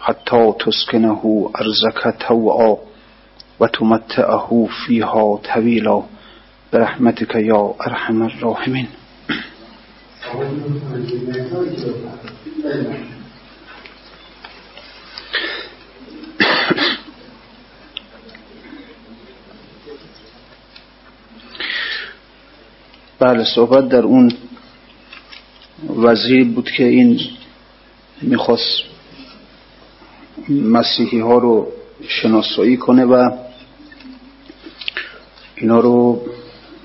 حتى تسكنه أرزك توعا وتمتعه فيها طويلا برحمتك يا أرحم الراحمين بله صحبت در اون وزیر بود که این می‌خواست مسیحی ها رو شناسایی کنه و اینا رو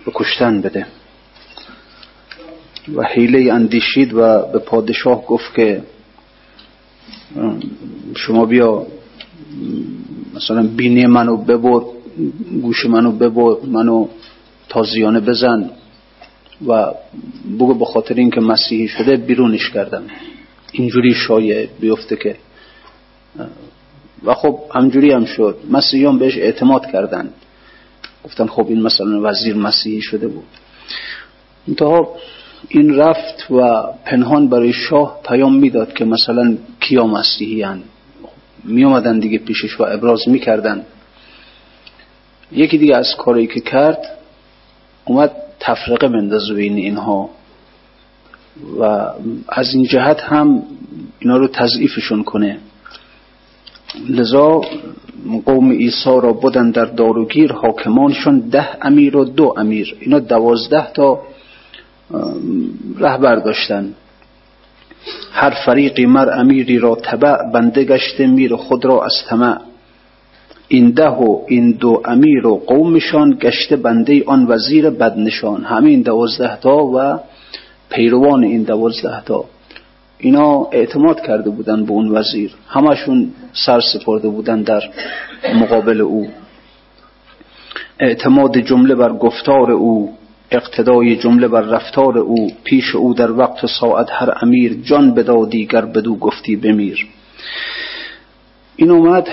به کشتن بده. و حیله اندیشید و به پادشاه گفت که شما بیا مثلا بینی منو ببر گوش منو ببر منو تازیانه بزن و بگو به خاطر اینکه مسیحی شده بیرونش کردم. اینجوری شایع بیفته که و خب همجوری هم شد. مسیحیان بهش اعتماد کردن گفتن خب این مثلا وزیر مسیحی شده بود. انتها این رفت و پنهان برای شاه پیام می‌داد که مثلا کیا مسیحی هن می اومدن دیگه پیشش و ابراز می‌کردن. یکی دیگه از کاری که کرد اومد تفرقه بندازه بین اینها. و از این جهت هم اینا رو تضعیفشون کنه. لذا قوم عیسی را بودن در داروگیر حاکمانشون ده امیر و دو امیر. اینا دوازده تا رهبر داشتن. هر فریقی مر امیری را تبع بنده گشته میر خود را از طمع. این ده و این دو امیر و قومشان گشته بنده آن وزیر بدنشان. همین دوازده تا و پیروان این دوازده تا. اینا اعتماد کرده بودن به اون وزیر. همشون سر سپرده بودن در مقابل او. اعتماد جمله بر گفتار او اقتدای جمله بر رفتار او پیش او در وقت ساعت هر امیر جان بدادی گر بدو گفتی بمیر. این اومد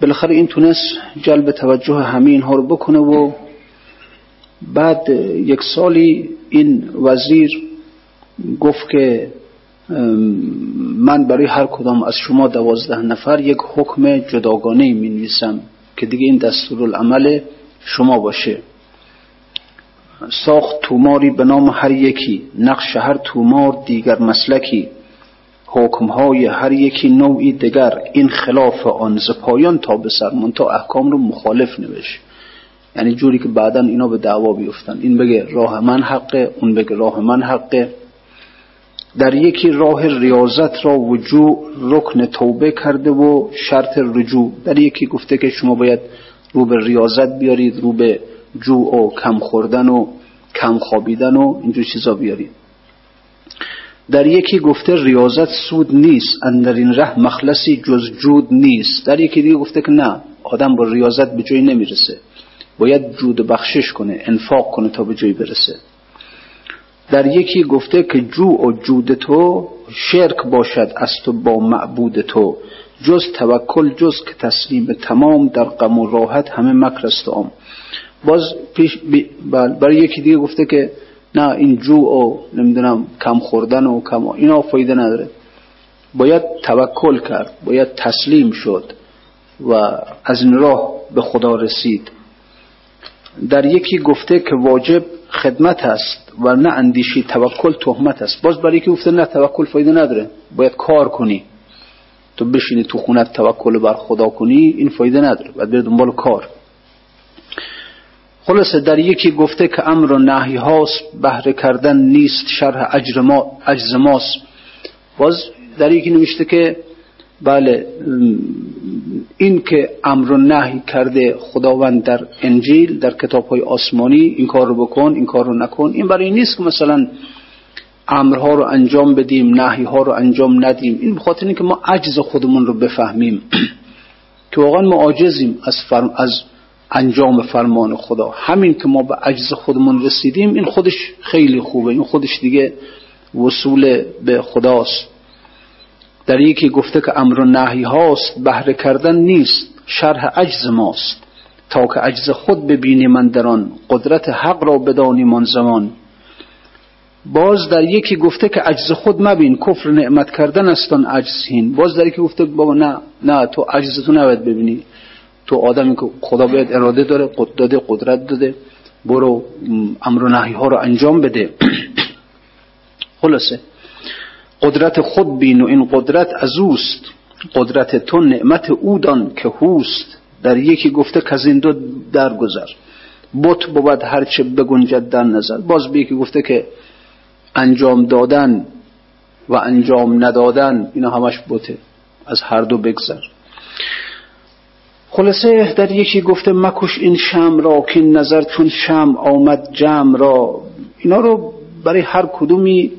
بالاخره این تونست جلب توجه همه اینها رو بکنه و بعد یک سالی این وزیر گفت که من برای هر کدام از شما دوازده نفر یک حکم جداگانه می نویسم که دیگه این دستور العمل شما باشه. ساخت توماری به نام هر یکی نقش هر تومار دیگر مسلکی حکمهای هر یکی نوعی دیگر این خلاف آن پایان تا به سر تا احکام رو مخالف نوشت. یعنی جوری که بعدا اینا به دعوا بیفتن. این بگه راه من حقه اون بگه راه من حقه. در یکی راه ریاضت را وجوع رکن توبه کرده و شرط رجوع. در یکی گفته که شما باید رو به ریاضت بیارید رو به جوع و کم خوردن و کم خوابیدن و اینجور چیزا بیارید. در یکی گفته ریاضت سود نیست اندر این ره مخلصی جز جود نیست. در یکی دیگه گفته که نه آدم با ریاضت به جایی نمی‌رسه. باید جود بخشش کنه انفاق کنه تا به جایی برسه. در یکی گفته که جو و جود تو شرک باشد از تو با معبود تو. جز توکل جز که تسلیم تمام در غم و راحت همه مکر است باز پیش برای یکی دیگه گفته که نه این جو و نمی‌دونم کم خوردن و کم اینا فایده نداره. باید توکل کرد باید تسلیم شد و از این راه به خدا رسید. در یکی گفته که واجب خدمت است و نه اندیشی توکل تهمت است. باز برای که گفته نه توکل فایده نداره. باید کار کنی. تو بشینی تو خونت توکل بر خدا کنی این فایده نداره. باید بری دنبال کار. خلاصه در یکی گفته که امر و نهی هاست بهره کردن نیست شرح عجز ماست. باز در یکی نوشته که بله این که امر و نهی کرده خداوند در انجیل در کتاب های آسمانی این کار رو بکن این کار رو نکن این برای نیست که مثلا امرها رو انجام بدیم نهی ها رو انجام ندیم. این بخاطر اینکه ما عجز خودمون رو بفهمیم. که واقعا ما عاجزیم از, از انجام فرمان خدا. همین که ما به عجز خودمون رسیدیم این خودش خیلی خوبه. این خودش دیگه وصول به خداست. در یکی گفته که امر و نهی هاست بهره کردن نیست شرح عجز ماست. تا که عجز خود ببینی من در آن قدرت حق را بدانی من زمان. باز در یکی گفته که عجز خود مبین کفر نعمت کردن است آن عجزهین باز در یکی گفته بابا نه نه تو عجز تو نباید ببینی. تو آدمی که خدا باید اراده داره قد داده قدرت داده برو امر و نهی ها رو انجام بده. خلاصه. قدرت خود بین و این قدرت از اوست. قدرت تو نعمت او دان که هوست. در یکی گفته که از این دو درگذر. بت بود هرچه بگنجد در نظر. باز به یکی گفته که انجام دادن و انجام ندادن اینا همش بوته از هر دو بگذر. خلاصه در یکی گفته مکش این شم را که نظر چون شم آمد جمع را. اینا رو برای هر کدومی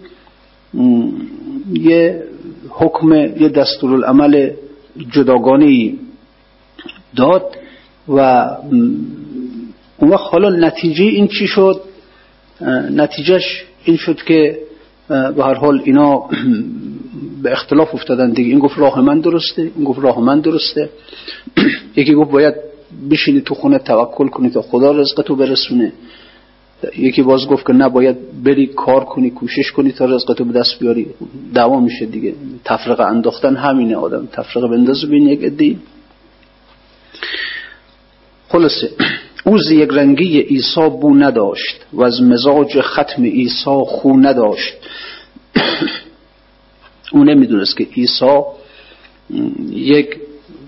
یه حکم یه دستورالعمل جداگانه داد و اون وقت حالا نتیجه این چی شد؟ نتیجهش این شد که به هر حال اینا به اختلاف افتادن دیگه. این گفت راه من درسته این گفت راه من درسته. یکی گفت باید بشینی تو خونه توکل کنی تا خدا رزق تو برسونه. یکی باز گفت که نباید بری کار کنی کوشش کنی تا رزق تو به دست بیاری. دعوا میشه دیگه. تفرقه انداختن همینه آدم. تفرقه بندازه بین یک ادی خلاصه اوز یک رنگی ایسا بو نداشت و از مزاج ختم ایسا خو نداشت. او نمی‌دونست که ایسا یک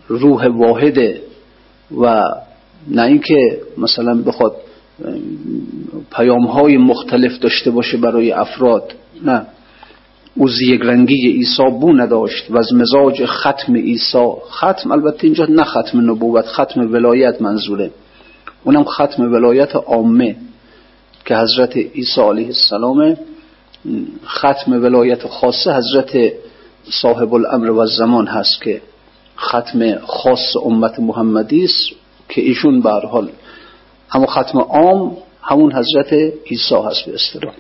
روح واحده و نه اینکه مثلا بخواد پیام های مختلف داشته باشه برای افراد. نه. او یک رنگی ایسا بو نداشت و از مزاج ختم ایسا ختم البته اینجا نه ختم نبوت ختم ولایت منظوره. اونم ختم ولایت عامه که حضرت عیسی علیه السلام ختم ولایت خاصه حضرت صاحب الامر و زمان هست که ختم خاص امت محمدی است که ایشون به حال اما ختم عام همون حضرت عیسی هست به اصطلاح.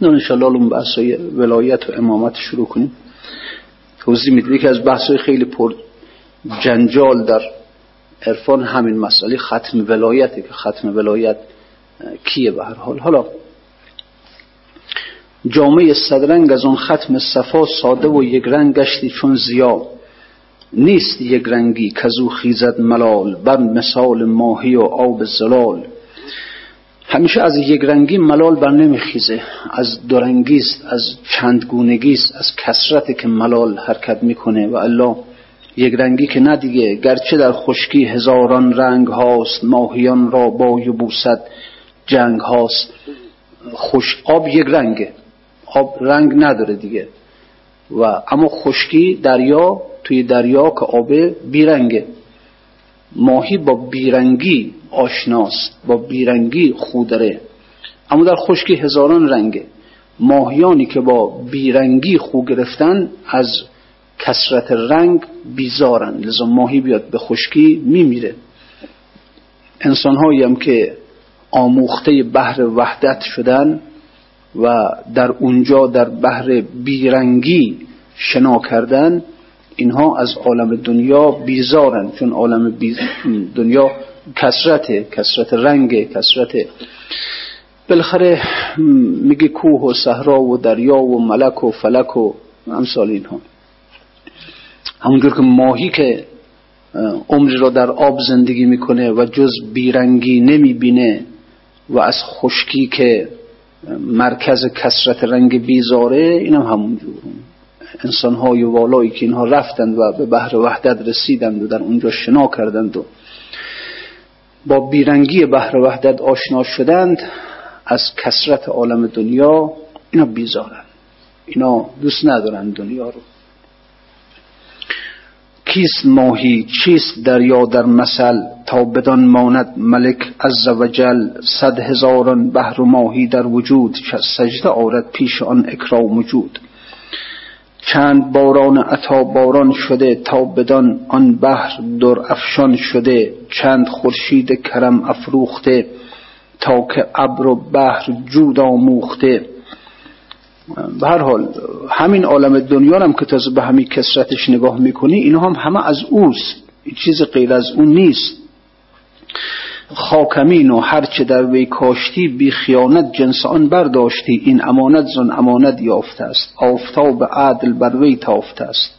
نه انشاءالله اون بحثای ولایت و امامت شروع کنیم. توضیح می‌دونی که از بحثای خیلی پر جنجال در عرفان همین مسئله ختم ولایته که ختم ولایت کیه به هر حال. حالا جامعه صدرنگ از اون ختم صفا ساده و یک رنگ گشتی چون زیا نیست یک رنگی کزو خیزد ملال بر مثال ماهی و آب زلال. همیشه از یک رنگی ملال بر نمیخیزه از دورنگیست از چندگونگیست از کسرت که ملال حرکت می‌کنه و الله یک رنگی که نه گرچه در خشکی هزاران رنگ هاست ماهیان را با یبوست جنگ هاست. خوش آب یک رنگه. آب رنگ نداره دیگه. و اما خشکی دریا توی دریا که آب بیرنگه. ماهی با بیرنگی آشناست با بیرنگی خودره. اما در خشکی هزاران رنگه. ماهیانی که با بیرنگی خو گرفتن از کسرت رنگ بیزارن. لذا ماهی بیاد به خشکی میمیره. انسان هم که آموخته بحر وحدت شدن و در اونجا در بحر بیرنگی شنا کردن اینها از عالم دنیا بیزارن چون عالم دنیا کسرت کسرت رنگ کسرت بالاخره میگه کوه و صحرا و دریا و ملک و فلک و امثال اینها. همونجور که ماهی که عمری را در آب زندگی می‌کنه و جز بیرنگی نمی‌بینه و از خشکی که مرکز کسرت رنگ بیزاره اینم هم همونجور انسان های والایی که اینها رفتند و به بحر وحدت رسیدند و در اونجا شنا کردند و با بیرنگی بحر وحدت آشنا شدند از کسرت عالم دنیا اینا بیزارن. اینا دوست ندارن دنیا رو. کیست ماهی چیست دریا در مثل تا بدان ماند ملک عز وجل صد هزاران بحر و ماهی در وجود سجده آرد پیش آن اکرام وجود. چند باران عطا باران شده تا بدان آن بحر در افشان شده چند خورشید کرم افروخته تا که ابر و بحر جود آموخته. به هر حال همین عالم دنیا هم که تازه به همین کسرتش نگاه می‌کنی اینا هم همه از اوست. چیز غیر از اون نیست. خاکمین و هرچه در وی کاشتی بی خیانت جنس آن برداشتی. این امانت زن امانت یافته است. آفتاب عدل بر وی تافته است.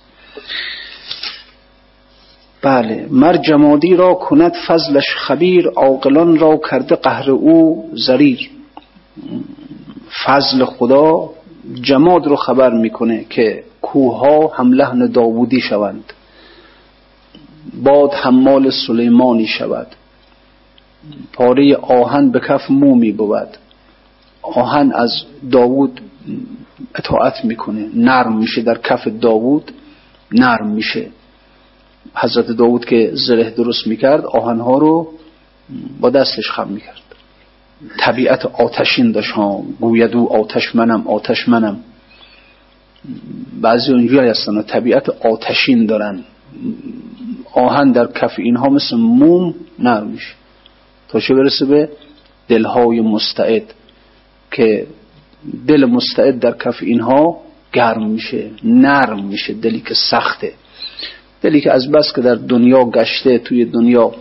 بله مر جمادی را کند فضلش خبیر عاقلان را کرده قهر او زریر. فضل خدا جماد رو خبر می‌کنه که کوها هم لحن داوودی شوند. باد حمال سلیمانی شود. پاره آهن به کف مومی بود. آهن از داوود اطاعت می‌کنه. نرم میشه در کف داوود. نرم میشه. حضرت داوود که زره درست می‌کرد آهنها رو با دستش خم می‌کرد. طبیعت آتشین داشت ها گوید او آتش منم آتش منم. بعضی اونجوری هستن طبیعت آتشین دارن. آهن در کف اینها مثل موم نرم میشه تا چه برسه به دلهای مستعد که دل مستعد در کف اینها گرم میشه نرم میشه دلی که سخته. دلی که از بس که در دنیا گشته توی دنیا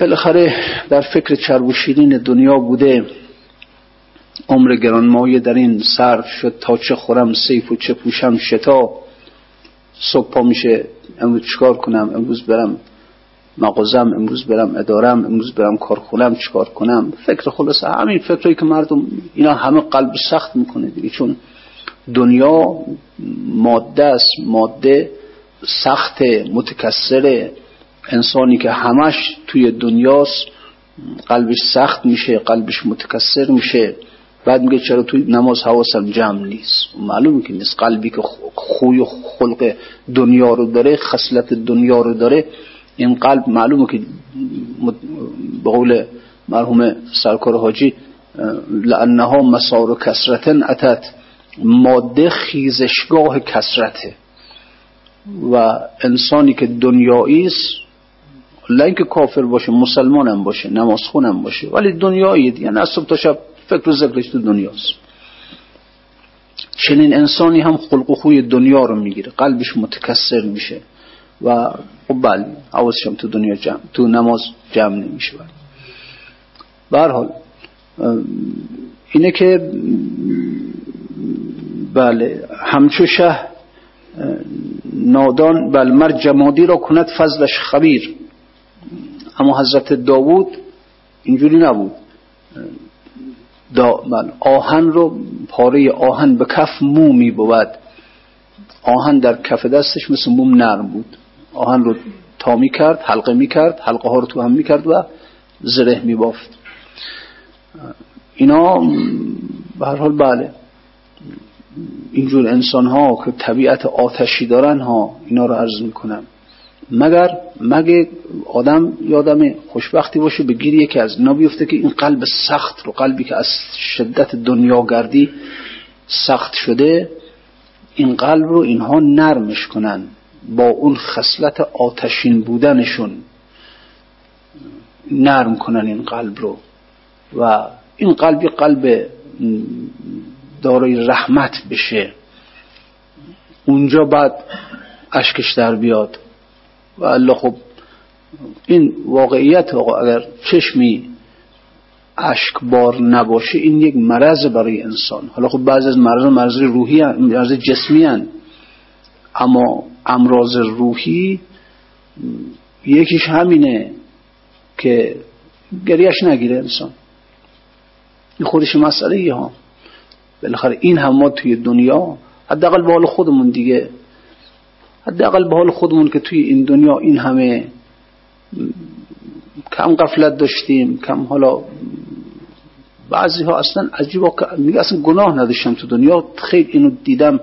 بالاخره در فکر چرب و دنیا بوده. عمر گرانمایه در این صرف شد تا چه خورم سیف و چه پوشم شتا. صبح پا میشه امروز چیکار کنم؟ امروز برم مغازم امروز برم ادارم امروز برم کارخونم چیکار کنم؟ فکر خلاصه همین فکری که مردم اینا همه قلب سخت می‌کنه دیگه. چون دنیا ماده است ماده سخت متکسره انسانی که همش توی دنیاست قلبش سخت میشه قلبش متکسر میشه. بعد میگه چرا توی نماز حواسم جمع نیست. معلومه که نیست. قلبی که خوی خلق دنیا رو داره خصلت دنیا رو داره این قلب معلومه که به قول مرحوم سرکار حاجی لانها مسار و کسرتن اتت ماده خیزشگاه کسرته و انسانی که دنیایی است لا که کافر باشه مسلمان هم باشه نماز خونم باشه ولی دنیایی یعنی از صبح تا شب فکر و ذکرش تو دنیاست. چنین انسانی هم خلق و خوی دنیا رو می‌گیره قلبش متکسر میشه و خب بله حواسشم تو دنیا جمع تو نماز جمع نمیشه به حال اینه که بله همچو شه نادان بل مر جمادی را کند فضلش خبیر. اما حضرت داوود اینجوری نبود. دا بل آهن رو پاره آهن به کف مومی بود. آهن در کف دستش مثل موم نرم بود. آهن رو تا می کرد حلقه می کرد حلقه ها رو تو هم می کرد و زره می بافت. اینا به هر حال بله. اینجور انسان ها که طبیعت آتشی دارن ها اینا رو عرض می‌کنم مگر مگه آدم یادم خوشبختی باشه به گیر یکی از اینا بیفته که این قلب سخت رو قلبی که از شدت دنیاگردی سخت شده این قلب رو اینها نرمش کنن با اون خصلت آتشین بودنشون نرم کنن این قلب رو. و این قلبی قلب دارای رحمت بشه. اونجا بعد اشکش در بیاد. و الله خب این واقعیت اگر چشمی بار نباشه این یک مرض برای انسان. حالا خب بعضی از مرض مرض روحی مرض جسمی هن. اما امراض روحی یکیش همینه که گریش نگیره انسان. این خودش مسئله ها. بالاخره این هم ما توی دنیا حداقل به خودمون دیگه حداقل به حال خودمون که توی این دنیا این همه کم قفلت داشتیم کم حالا بعضی ها اصلا عجیبا میگه اصلا گناه نداشتم تو دنیا. خیلی اینو دیدم.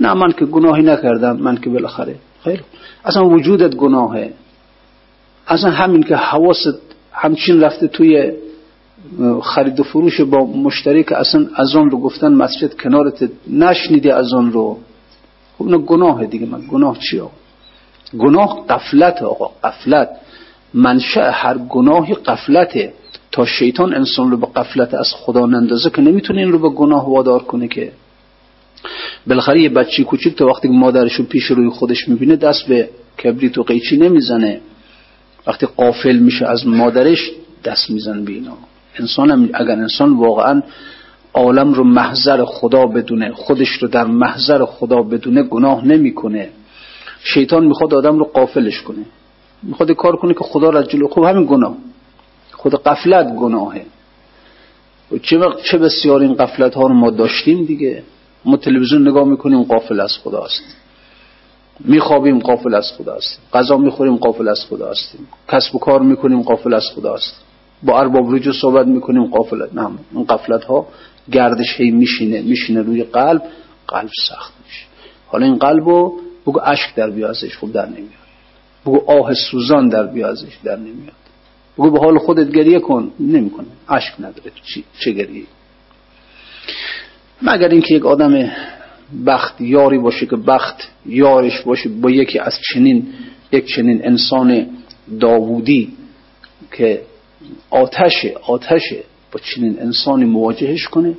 نه من که گناهی نکردم من که بالاخره. خیلی. اصلا وجودت گناهه. اصلا همین که حواست همچین رفته توی خرید و فروش با مشتری که اصلا از آن رو گفتن مسجد کنارت نشنیده از آن رو. خب اینو گناه دیگه. من گناه چی گناه قفلت آقا. قفلت منشأ هر گناهی قفلته تا شیطان انسان رو به قفلت از خدا نندازه که نمی‌تونه این رو به گناه وادار کنه که. بالاخره یه بچی کوچیک تا وقتی مادرش رو پیش روی خودش می‌بینه دست به کبریت و قیچی نمی‌زنه. وقتی قافل میشه از مادرش دست میزن به اینا. انسان اگر انسان واقعا عالم رو محضر خدا بدونه خودش رو در محضر خدا بدونه گناه نمی‌کنه. شیطان می‌خواد آدم رو قافلش کنه. می‌خواد کار کنه که خدا را جلو. خوب همین گناه. خود قفلت گناهه. چه, چه بسیار این قفلت ها رو ما داشتیم دیگه. ما تلویزیون نگاه می‌کنیم قافل از خدا است میخوابیم قافل از خدا است غذا می‌خوریم قافل از خدا هستیم کسب و کار می‌کنیم قافل از خدا است با ارباب رجوع صحبت می‌کنیم قافلت نه این قفلت ها گردش هی میشینه میشینه روی قلب قلب سخت میشه. حالا این قلب رو بگو اشک در بیازش خوب در نمیاد. بگو آه سوزان در بیازش در نمیاد. بگو به حال خودت گریه کن نمی‌کنه. اشک نداره چه گریه؟ مگر اینکه یک آدم بخت یاری باشه که بخت یارش باشه با یکی از چنین یک چنین انسان داوودی که آتشه آتشه چنین انسانی مواجهش کنه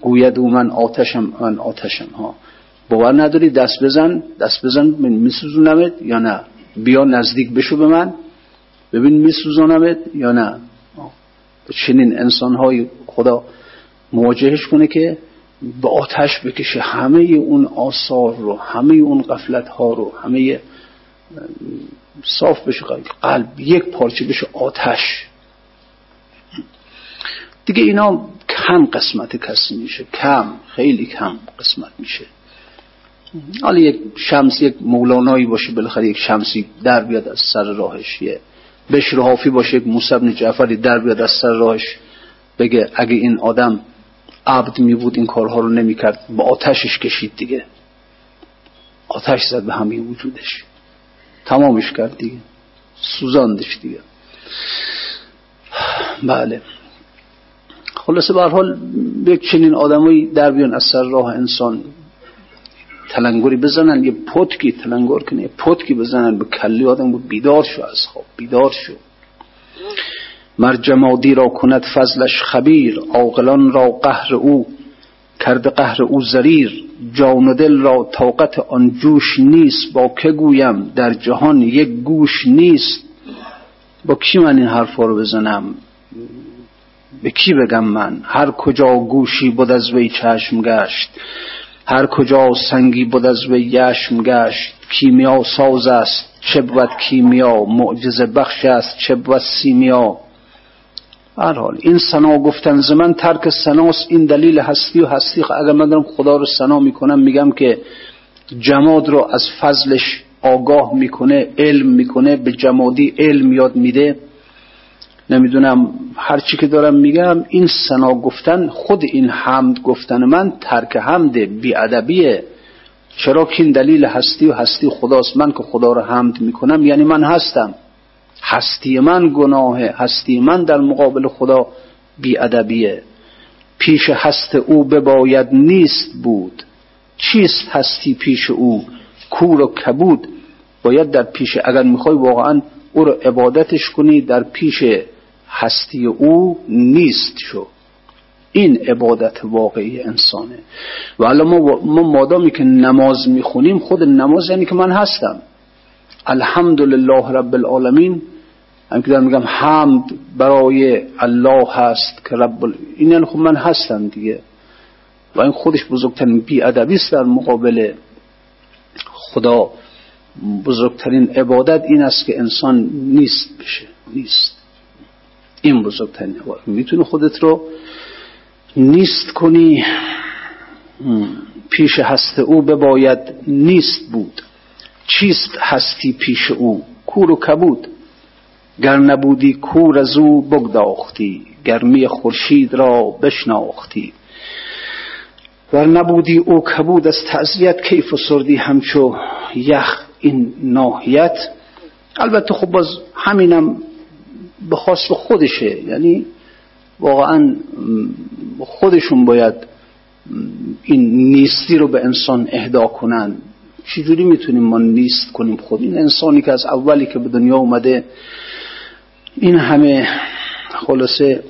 گوید او من آتشم من آتشم ها. باور نداری دست بزن دست بزن من میسوزونمت یا نه؟ بیا نزدیک بشو به من. ببین میسوزونمت یا نه؟ با چنین انسان های خدا مواجهش کنه که به آتش بکشه. همه اون آثار رو همه اون قفلت ها رو همه صاف بشه قلب یک پارچه بشه آتش. دیگه اینا کم قسمت کسی میشه. کم خیلی کم قسمت میشه. حالا یک شمس یک مولانایی باشه بالاخره یک شمسی در بیاد از سر راهش. یه بشر باشه یک موسی جعفری در بیاد از سر راهش. بگه اگه این آدم عبد می بود این کارها رو نمی کرد با آتشش کشید دیگه. آتش زد به همین وجودش. تمامش کرد دیگه. سوزاندش دیگه. بله. خلاصه به حال یک چنین آدمایی در بیان از سر راه انسان تلنگری بزنن یه پتکی تلنگر کنه یه پتکی بزنن به کلی آدم بود بیدار شو از خواب بیدار شو. مر جمادی را کند فضلش خبیر عاقلان را قهر او کرد قهر او زریر. جان و دل را طاقت آن جوش نیست با که گویم در جهان یک گوش نیست. با کی من این حرفا رو بزنم؟ به کی بگم من؟ هر کجا گوشی بود از وی چشم گشت هر کجا سنگی بود از وی یشم گشت کیمیا ساز است چه بود کیمیا معجزه بخش است چه بود سیمیا. هر حال این سنا گفتن زمن ترک سناس این دلیل هستی و هستی اگر من دارم خدا رو سنا می‌کنم میگم که جماد رو از فضلش آگاه می‌کنه علم می‌کنه به جمادی علم یاد میده. نمی‌دونم هر چی که دارم میگم این سنا گفتن خود این حمد گفتن من ترک حمد بیادبیه. چرا که این دلیل هستی و هستی خداست؟ من که خدا رو حمد می‌کنم یعنی من هستم. هستی من گناهه هستی من در مقابل خدا بیادبیه. پیش هست او بباید نیست بود. چیست هستی پیش او؟ کور و کبود. باید در پیش اگر می‌خوای واقعا او رو عبادتش کنی در پیش هستی او نیست شو. این عبادت واقعی انسانه. و الان ما, ما مادامی که نماز می‌خونیم خود نماز یعنی که من هستم. الحمدلله رب العالمین. هم که میگم حمد برای الله هست که رب این یعنی خب من هستم دیگه. و این خودش بزرگترین بیادبی است در مقابل خدا. بزرگترین عبادت این است که انسان نیست بشه. نیست. این بزرگترین می‌تونی خودت رو نیست کنی. پیش هست او بباید نیست بود. چیست هستی پیش او؟ کور و کبود. گر نبودی کور از او بگداختی. گرمی خورشید را بشناختی. ور نبودی او کبود از تعذیت کیف و سردی همچو یخ این ناحیت. البته خب باز همینم به خواست خودشه. یعنی واقعا خودشون باید این نیستی رو به انسان اهدا کنن. چجوری می‌تونیم ما نیست کنیم؟ خود این انسانی که از اولی که به دنیا اومده این همه خلاصه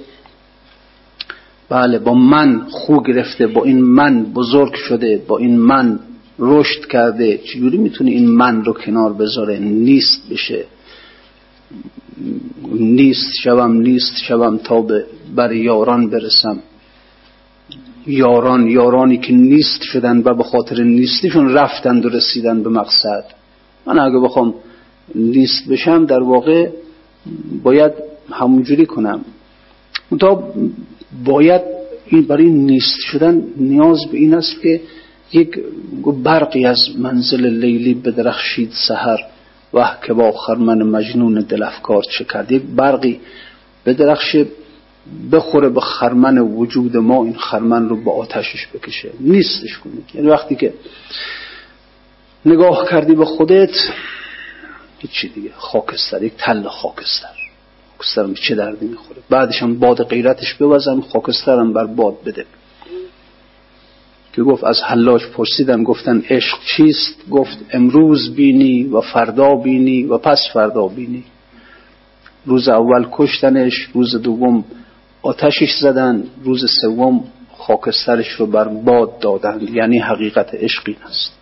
بله با من خو گرفته با این من بزرگ شده با این من رشد کرده چجوری می‌تونه این من رو کنار بذاره؟ نیست بشه. نیست شوم نیست شوم تا به بر یاران برسم. یاران یارانی که نیست شدن و به خاطر نیستیشون رفتند و رسیدن به مقصد. من اگه بخوام نیست بشم در واقع باید همونجوری کنم. تا باید این برای نیست شدن نیاز به این است که یک برقی از منزل لیلی بدرخشید سهر و که با خرمن مجنون دلفکار چه کرد برقی بدرخشه بخوره به خرمن وجود ما این خرمن رو با آتشش بکشه. نیستش کنید یعنی وقتی که نگاه کردی به خودت هیچی دیگه. خاکستر یک تل خاکستر. خاکسترم چه دردی می‌خوره؟ بعدش هم باد غیرتش بوزم خاکسترم بر باد بده. که گفت از حلاج پرسیدم گفتن عشق چیست؟ گفت امروز بینی و فردا بینی و پس فردا بینی. روز اول کشتنش روز دوم آتشش زدن روز سوم خاکسترش رو بر باد دادند یعنی حقیقت عشقی است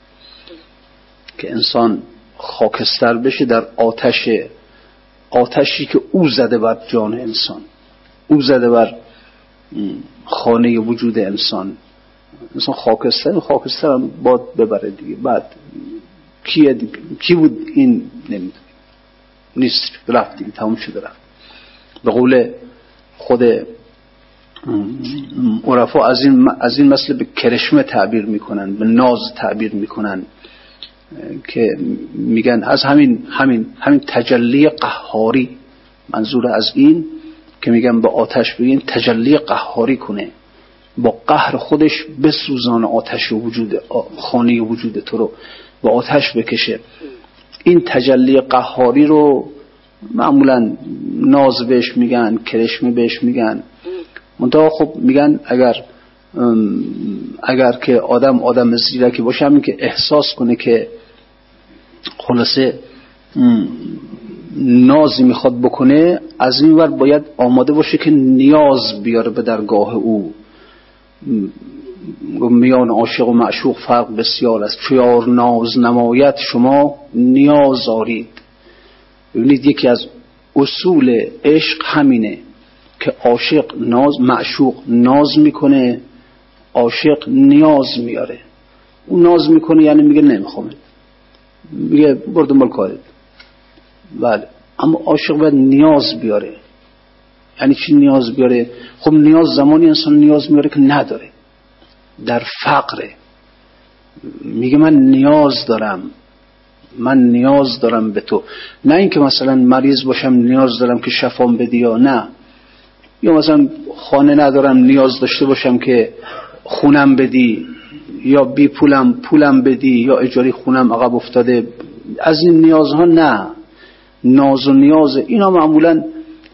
که انسان خاکستر بشه در آتش آتشی که او زده بر جان انسان او زده بر خانه وجود انسان. مثلا خاکستر خاکستر هم باد ببره دیگه. بعد کی, کی بود این نمی‌دونی نیست. رفت دیگه تموم شده رفت. به قول خود عرفا از این از این مسئله به کرشمه تعبیر می‌کنن به ناز تعبیر می‌کنن که میگن از همین همین همین تجلی قهاری منظور از این که میگن به آتش بگین تجلی قهاری کنه. با قهر خودش بسوزان آتش وجود خانه وجود تو رو با آتش بکشه. این تجلی قهاری رو معمولا ناز بهش میگن کرشمی بهش میگن. منتها خب میگن اگر اگر که آدم آدم زیرکی باشه همین که احساس کنه که خلاصه نازی می‌خواد بکنه از این ور باید آماده باشه که نیاز بیاره به درگاه او. میان عاشق و معشوق فرق بسیار است. چیار ناز نمایت شما نیاز آرید ببینید یکی از اصول عشق همینه که عاشق ناز معشوق ناز می‌کنه عاشق نیاز میاره اون ناز می‌کنه یعنی میگه نمی‌خوام. میگه برو دنبال کارت. بله. اما عاشق باید نیاز بیاره. یعنی چی نیاز بیاره؟ خب نیاز زمانی انسان نیاز میاره که نداره. در فقره میگه من نیاز دارم. من نیاز دارم به تو. نه اینکه مثلا مریض باشم نیاز دارم که شفام بدی یا نه. یا مثلا خانه ندارم نیاز داشته باشم که خونم بدی. یا بی پولم پولم بدی. یا اجاری خونم عقب افتاده. از این نیازها نه. ناز و نیاز. اینا معمولا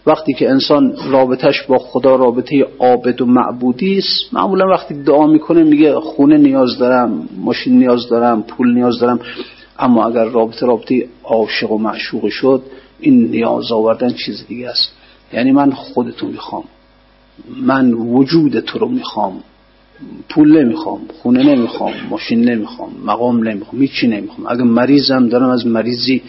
وقتی که انسان رابطش با خدا رابطه عابد و معبودی است معمولا وقتی دعا می‌کنه میگه خونه نیاز دارم ماشین نیاز دارم پول نیاز دارم. اما اگر رابطه رابطه عاشق و معشوق شد این نیاز آوردن چیز دیگه است. یعنی من خودتو می‌خوام. من وجود تو رو می‌خوام. پول نمی‌خوام خونه نمی‌خوام ماشین نمی‌خوام مقام نمی‌خوام هیچی نمی‌خوام. اگه مریضم دارم از مریضی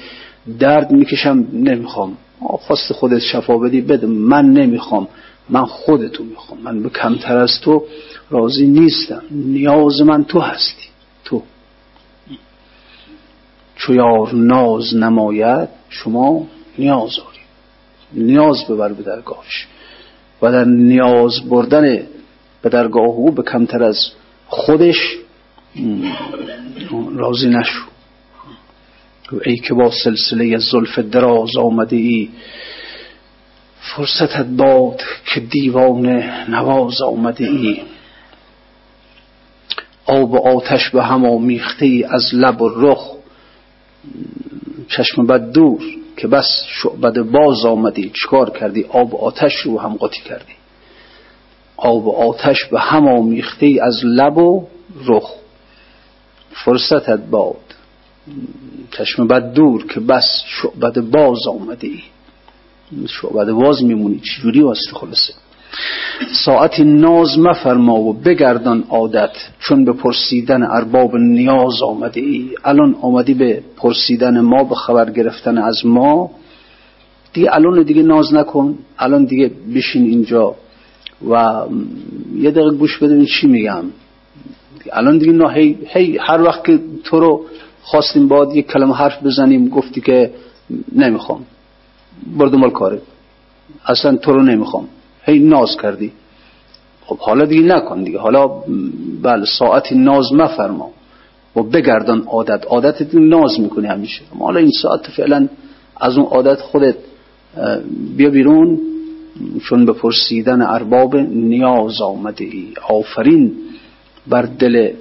درد می‌کشم نمی‌خوام. خواست خودت شفا بدی بده. من نمی‌خوام. من خودتو می‌خوام. من به کمتر از تو راضی نیستم. نیاز من تو هستی. تو. چو یار ناز نماید شما نیاز داری نیاز ببر به درگاهش. و در نیاز بردن به درگاه او به کمتر از خودش راضی نشو. ای که با سلسله زلف دراز آمده ای فرصتت باد که دیوان نواز آمده ای. آب و آتش به هم آمیخته ای از لب و رخ. چشم بد دور که بس شعبد باز آمدی. چکار کردی؟ آب و آتش رو هم قاطی کردی. آب و آتش به هم آمیخته ای از لب و رخ. فرصتت باد. چشم بد دور که بس شعبد باز آمده شعبد باز میمونی. چجوری واسه خلاصه؟ ساعتی ناز مفرما و بگردان عادت چون به پرسیدن ارباب نیاز آمده ای الان آمدی به پرسیدن ما به خبر گرفتن از ما. دیگه الان دیگه ناز نکن. الان دیگه بشین اینجا و یه دقیقه گوش بده چی میگم. الان دیگه نه هی, هی هر وقت که تو رو خواستیم باید یک کلمه حرف بزنیم گفتی که نمی‌خوام. بردمال کاره اصلا تو رو نمی‌خوام. هی ناز کردی. خب حالا دیگه نکن دیگه. حالا بله ساعتی ناز مفرما. و بگردان عادت. عادت ناز می‌کنی همیشه. حالا این ساعت فعلا از اون عادت خودت بیا بیرون. چون به پرسیدن ارباب نیاز آمده ای. آفرین بر دل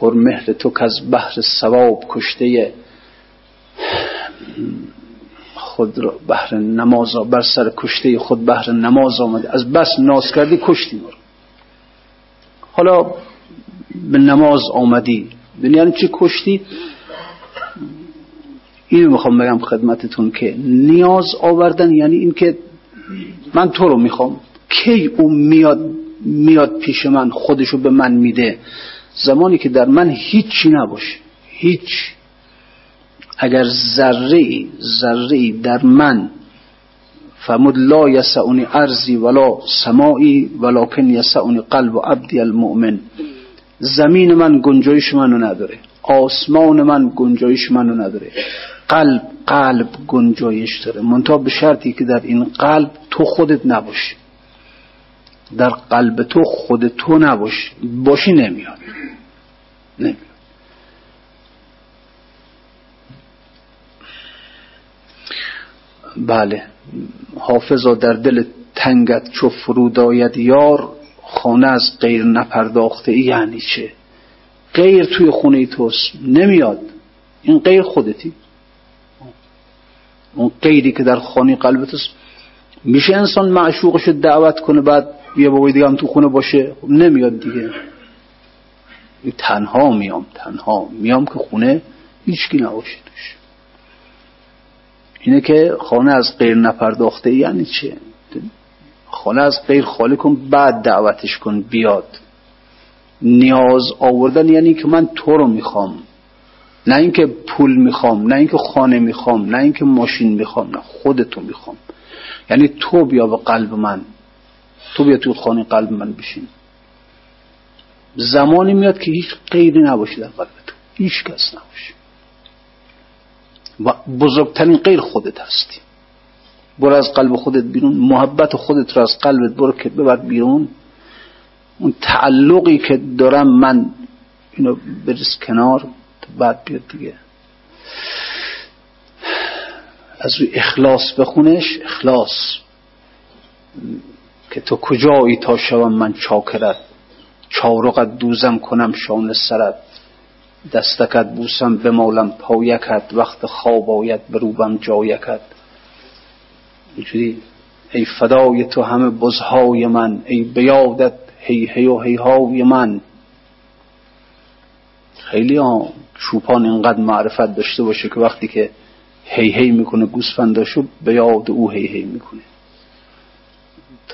پرمهر تو که از بحر سواب کشته خود را بهر نماز بر سر کشته خود بهر نماز آمده. از بس ناز کردی کشتی رو حالا به نماز آمدی. یعنی چی کشتی؟ اینو می‌خوام بگم خدمتتون که نیاز آوردن یعنی این که من تو رو می‌خوام. کی او میاد میاد پیش من خودشو به من میده. زمانی که در من هیچی نباشه هیچ. اگر ذره ذره در من فرمود لا یسعنی ارزی ولا سماعی ولکن یسعنی قلب و عبدی المؤمن. زمین من گنجایش منو نداره آسمان من گنجایش منو نداره. قلب قلب گنجایش داره. منتها به شرطی که در این قلب تو خودت نباشی. در قلب تو خود تو نباشی باشی نمیاد. نمیاد. بله. حافظا در دل تنگت چو فرود آید یار خانه از غیر نپرداخته یعنی چه؟ غیر توی خونه توست نمیاد. این غیر خودتی. اون غیری که در خانه قلبت است میشه انسان معشوقش دعوت کنه بعد یه بابای دیگه هم تو خونه باشه. خب نمیاد دیگه. تنها میام تنها میام که خونه هیچکی نباشه توش. اینه که خانه از غیر نپرداخته یعنی چه؟ خانه از غیر خالی کن بعد دعوتش کن بیاد. نیاز آوردن یعنی که من تو رو می‌خوام. نه اینکه پول می‌خوام نه اینکه خانه می‌خوام نه اینکه ماشین می‌خوام نه خودتو می‌خوام. یعنی تو بیا به قلب من. تو بیا تو خانه قلب من بشین. زمانی میاد که هیچ غیری نباشه در قلب تو. هیچ کس نباشه و بزرگترین غیر خودت هستی. برو از قلب خودت بیرون. محبت خودت رو از قلبت برو که ببر بیرون. اون تعلقی که دارم من اینو بریز کنار بعد بیاد دیگه. از روی اخلاص بخونش. اخلاص. که تو کجایی تا شوم من چاکرت؟ چارقت دوزم کنم شان سرت. دستکت بوسم بمالم پایکت. وقت خواب آید بروبم جایکت. اینجوری ای فدای تو همه بزهای من. ای بیادت هی هی و هی های من. خیلی ها چوپان اینقدر معرفت داشته باشه که وقتی که هی هی می‌کنه گوسفنداشو به یاد او هی هی می‌کنه.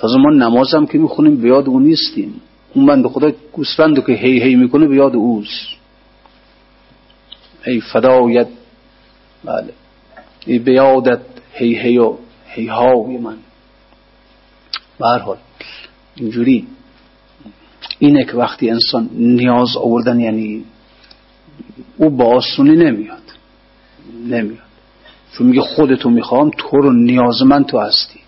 تازه ما نمازم که می‌خونیم به او نیستیم. اون بند خدا گوسفندو که هی هی می‌کنه به یاد اوست. ای فدایت بله. ای بیادت هی هی و هی هاوی من. برحال اینجوری. اینه که وقتی انسان نیاز آوردن یعنی او با آسونی نمیاد. نمیاد. چون میگه خودتو می‌خوام تو رو نیاز من تو هستی.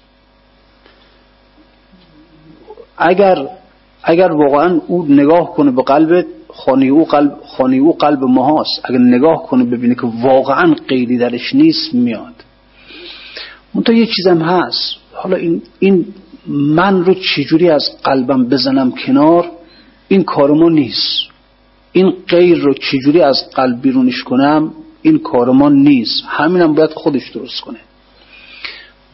اگر اگر واقعا او نگاه کنه به قلبت خانه او قلب خانه او قلب ما هست اگر نگاه کنه ببینه که واقعا غیری درش نیست میاد. اون یه چیزم هست. حالا این, این من رو چجوری از قلبم بزنم کنار؟ این کار ما نیست. این غیر رو چجوری از قلب بیرونش کنم؟ این کار ما نیست. همینم باید خودش درست کنه.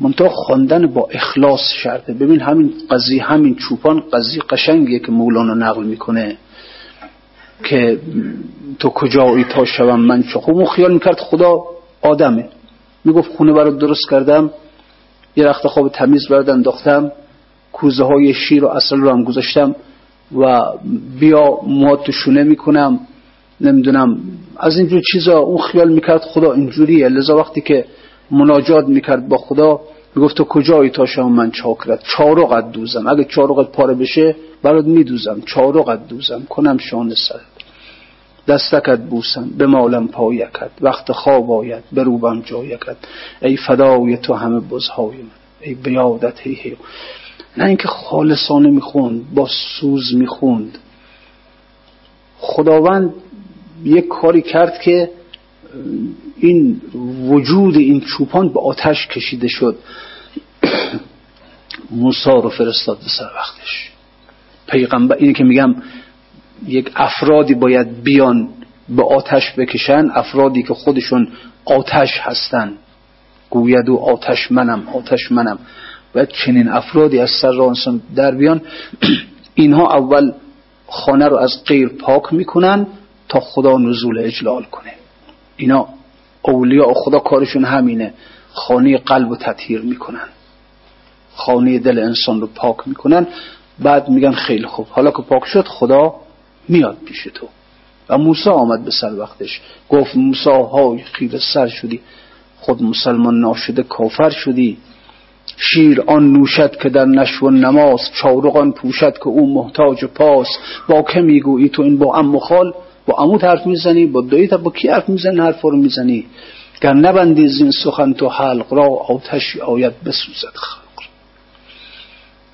منتها خواندن با اخلاص شرطه. ببین همین قضیه همین چوپان قضیه قشنگیه که مولانا نقل می‌کنه که تو کجایی تا شوم من چه خوب. خیال می‌کرد خدا آدمه. می‌گفت خونه برات درست کردم یه رخت خواب تمیز برات انداختم کوزه های شیر و اصل رو هم گذاشتم و بیا مواد شونه می‌کنم. نمی‌دونم. از اینجور چیزا اون خیال می‌کرد خدا اینجوریه. لذا وقتی که مناجات می‌کرد با خدا می‌گفت تو کجایی تا شما من چاکرت چارقت دوزم. اگه چارقت پاره بشه برات میدوزم. چارقت دوزم. کنم شان سرت دستکت بوسم. به مالم پایکت وقت خواب آید. بروبم جایکت ای فدای تو همه بزهای من. ای بیادت هی هی نه اینکه خالصانه می‌خوند با سوز می‌خوند. خداوند یک کاری کرد که این وجود این چوپان به آتش کشیده شد. موسی رو فرستاد به سر وقتش. پیغمبر اینه که میگم یک افرادی باید بیان به آتش بکشن افرادی که خودشون آتش هستن. گوید و آتش منم آتش منم. باید چنین افرادی از سر را در بیان. اینها اول خانه رو از غیر پاک می‌کنن تا خدا نزول اجلال کنه. اینا اولیاء خدا کارشون همینه. خانه قلب رو تطهیر می‌کنن. خانه دل انسان رو پاک می‌کنن. بعد میگن خیلی خوب. حالا که پاک شد خدا میاد پیش تو. و موسی آمد به سر وقتش. گفت موسی های خیر سر شدی. خود مسلمان ناشده کافر شدی. شیر آن نوشد که در نشو نماز چارقان پوشد که او محتاج پاس. با که می‌گویی تو این با ام خال؟ با عمود حرف می‌زنی با داییت با کی حرف می‌زنی حرف رو می‌زنی؟ گر نبندی زین سخن تو حلق را آتشی آید بسوزد خلق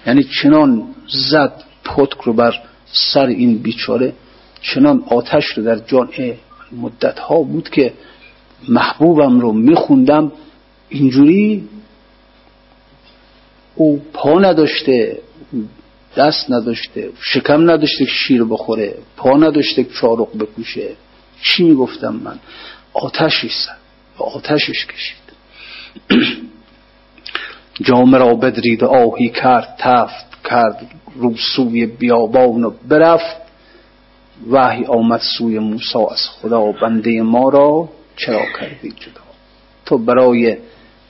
یعنی چنان زد پتک رو بر سر این بیچاره چنان آتش رو در جان مدت ها بود که محبوبم رو میخوندم اینجوری او پا نداشته. دست نداشته شکم نداشته که شیر بخوره پا نداشته که چارق بکوشه. چی می‌گفتم من؟ آتشی سد و آتشش کشید. جامه را بدرید آهی کرد تفت کرد رو سوی بیابان و برفت. وحی آمد سوی موسی از خدا بنده ما را چرا کردی جدا؟ تو برای